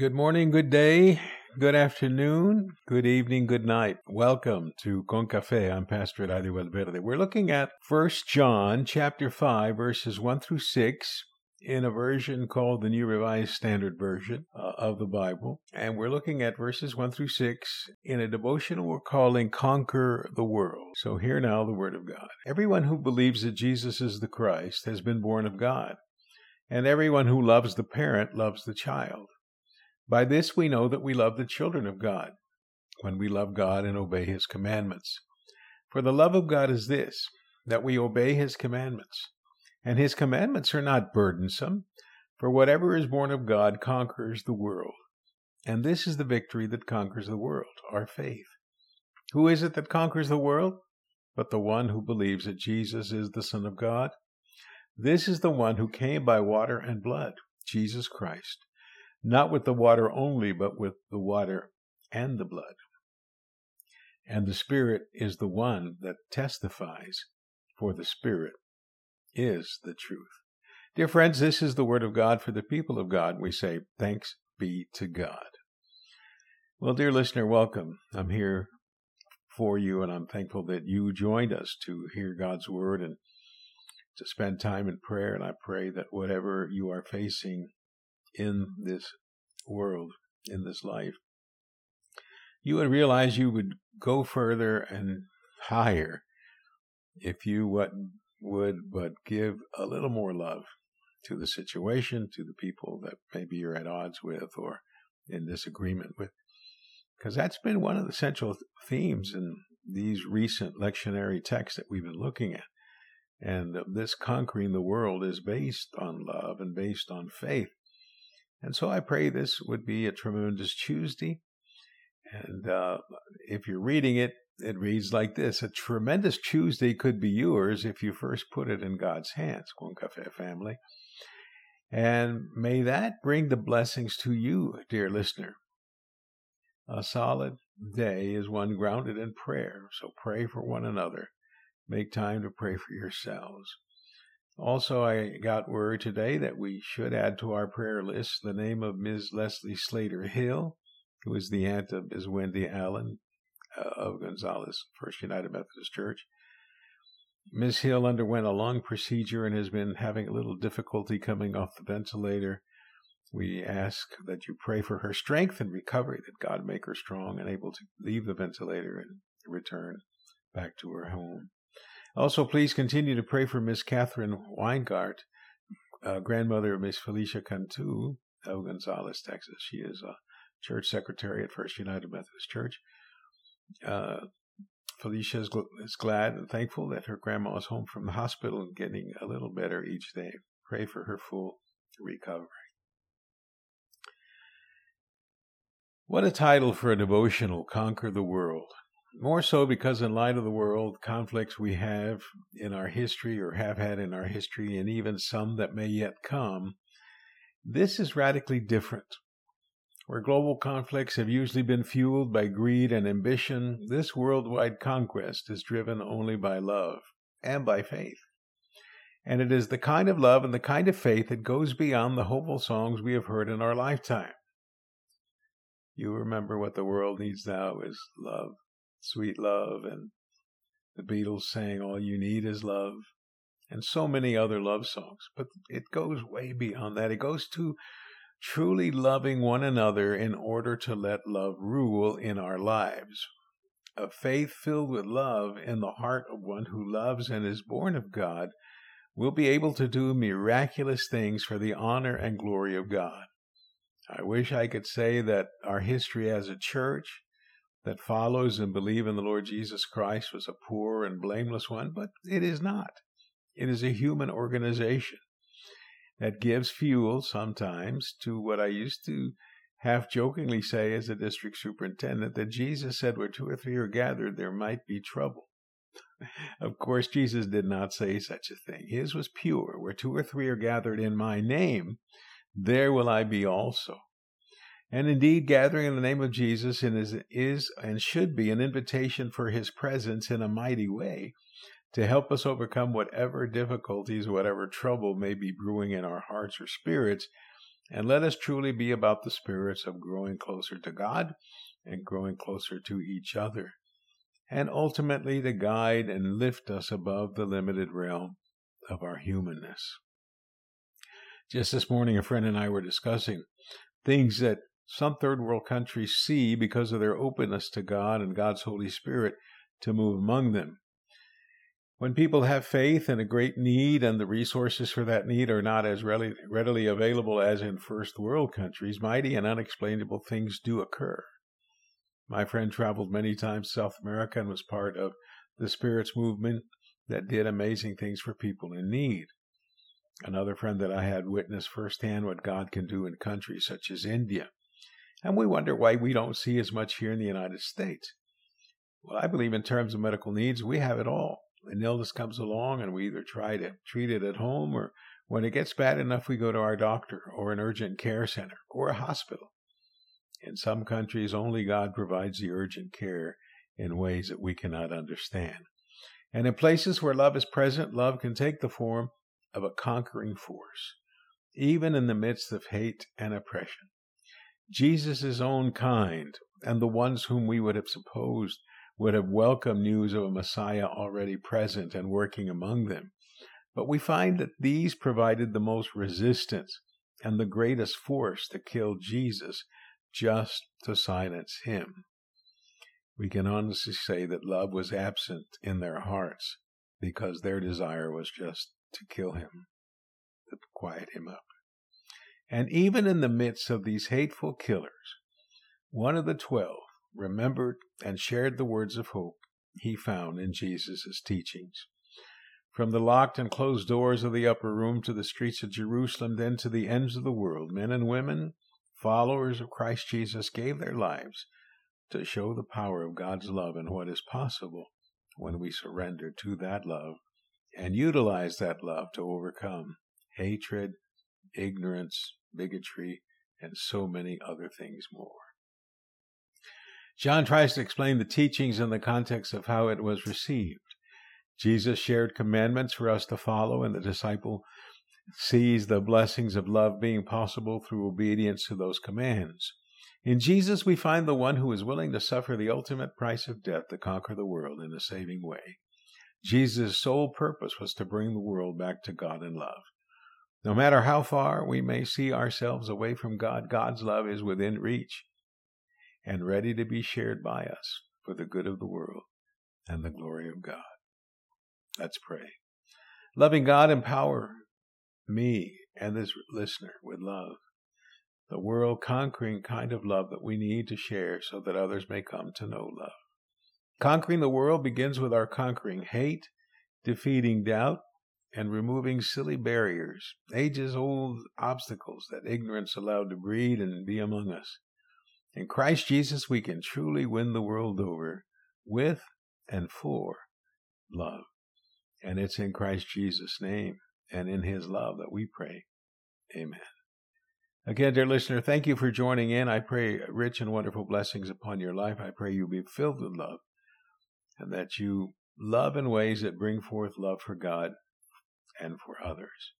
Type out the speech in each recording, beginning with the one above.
Good morning, good day, good afternoon, good evening, good night. Welcome to Con Café. I'm Pastor Eladio Valverde. We're looking at First John chapter 5, verses 1 through 6 in a version called the New Revised Standard Version uh, of the Bible. And we're looking at verses 1 through 6 in a devotional we're calling Conquer the World. So hear now the Word of God. Everyone who believes that Jesus is the Christ has been born of God. And everyone who loves the parent loves the child. By this we know that we love the children of God, when we love God and obey his commandments. For the love of God is this, that we obey his commandments. And his commandments are not burdensome, for whatever is born of God conquers the world. And this is the victory that conquers the world, our faith. Who is it that conquers the world? But the one who believes that Jesus is the Son of God. This is the one who came by water and blood, Jesus Christ not with the water only, but with the water and the blood. And the Spirit is the one that testifies, for the Spirit is the truth. Dear friends, this is the word of God for the people of God. We say, Thanks be to God. Well, dear listener, welcome. I'm here for you, and I'm thankful that you joined us to hear God's word and to spend time in prayer. And I pray that whatever you are facing in this world, in this life, you would realize you would go further and higher if you what would but give a little more love to the situation, to the people that maybe you're at odds with or in disagreement with. Because that's been one of the central themes in these recent lectionary texts that we've been looking at. And this conquering the world is based on love and based on faith. And so I pray this would be a tremendous Tuesday. And uh, if you're reading it, it reads like this A tremendous Tuesday could be yours if you first put it in God's hands, Con Cafe family. And may that bring the blessings to you, dear listener. A solid day is one grounded in prayer, so pray for one another. Make time to pray for yourselves. Also, I got word today that we should add to our prayer list the name of Ms. Leslie Slater Hill, who is the aunt of Ms. Wendy Allen uh, of Gonzales First United Methodist Church. Ms. Hill underwent a long procedure and has been having a little difficulty coming off the ventilator. We ask that you pray for her strength and recovery, that God make her strong and able to leave the ventilator and return back to her home. Also, please continue to pray for Miss Catherine Weingart, uh, grandmother of Miss Felicia Cantu of Gonzales, Texas. She is a church secretary at First United Methodist Church. Uh, Felicia is, gl- is glad and thankful that her grandma is home from the hospital and getting a little better each day. Pray for her full recovery. What a title for a devotional, Conquer the World. More so because, in light of the world conflicts we have in our history or have had in our history, and even some that may yet come, this is radically different. Where global conflicts have usually been fueled by greed and ambition, this worldwide conquest is driven only by love and by faith. And it is the kind of love and the kind of faith that goes beyond the hopeful songs we have heard in our lifetime. You remember what the world needs now is love Sweet Love and the Beatles sang All You Need Is Love and so many other love songs. But it goes way beyond that. It goes to truly loving one another in order to let love rule in our lives. A faith filled with love in the heart of one who loves and is born of God will be able to do miraculous things for the honor and glory of God. I wish I could say that our history as a church that follows and believe in the Lord Jesus Christ was a poor and blameless one, but it is not. It is a human organization that gives fuel sometimes to what I used to half jokingly say as a district superintendent that Jesus said, Where two or three are gathered, there might be trouble. of course, Jesus did not say such a thing. His was pure. Where two or three are gathered in my name, there will I be also. And indeed, gathering in the name of Jesus is, and should be an invitation for his presence in a mighty way to help us overcome whatever difficulties, whatever trouble may be brewing in our hearts or spirits And let us truly be about the spirits of growing closer to God and growing closer to each other, and ultimately to guide and lift us above the limited realm of our humanness. Just this morning, a friend and I were discussing things that some third world countries see because of their openness to God and God's Holy Spirit to move among them. When people have faith and a great need, and the resources for that need are not as readily available as in first world countries, mighty and unexplainable things do occur. My friend traveled many times to South America and was part of the Spirits movement that did amazing things for people in need. Another friend that I had witnessed firsthand what God can do in countries such as India. And we wonder why we don't see as much here in the United States. Well, I believe in terms of medical needs, we have it all an illness comes along and we either try to treat it at home or when it gets bad enough, we go to our doctor or an urgent care center or a hospital. In some countries, only God provides the urgent care in ways that we cannot understand. And in places where love is present, love can take the form of a conquering force, even in the midst of hate and oppression. Jesus' own kind, and the ones whom we would have supposed would have welcomed news of a Messiah already present and working among them. But we find that these provided the most resistance and the greatest force to kill Jesus just to silence him. We can honestly say that love was absent in their hearts because their desire was just to kill him, to quiet him up. And even in the midst of these hateful killers, one of the twelve, remembered and shared the words of hope he found in Jesus' teachings. From the locked and closed doors of the upper room to the streets of Jerusalem, then to the ends of the world, men and women, followers of Christ Jesus, gave their lives to show the power of God's love and what is possible when we surrender to that love and utilize that love to overcome hatred, ignorance, bigotry, and so many other things more. John tries to explain the teachings in the context of how it was received. Jesus shared commandments for us to follow, and the disciple sees the blessings of love being possible through obedience to those commands. In Jesus, we find the one who is willing to suffer the ultimate price of death to conquer the world in a saving way. Jesus' sole purpose was to bring the world back to God in love. No matter how far we may see ourselves away from God, God's love is within reach and ready to be shared by us for the good of the world and the glory of God. Let's pray. Loving God, empower me and this listener with love, the world conquering kind of love that we need to share so that others may come to know love. Conquering the world begins with our conquering hate, defeating doubt, and removing silly barriers, ages old obstacles that ignorance allowed to breed and be among us. In Christ Jesus, we can truly win the world over with and for love. And it's in Christ Jesus' name and in his love that we pray. Amen. Again, dear listener, thank you for joining in. I pray rich and wonderful blessings upon your life. I pray you be filled with love and that you love in ways that bring forth love for God and for others.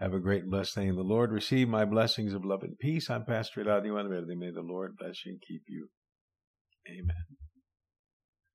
Have a great blessed day in the Lord. Receive my blessings of love and peace. I'm Pastor Eladio Valverde. May the Lord bless you and keep you. Amen.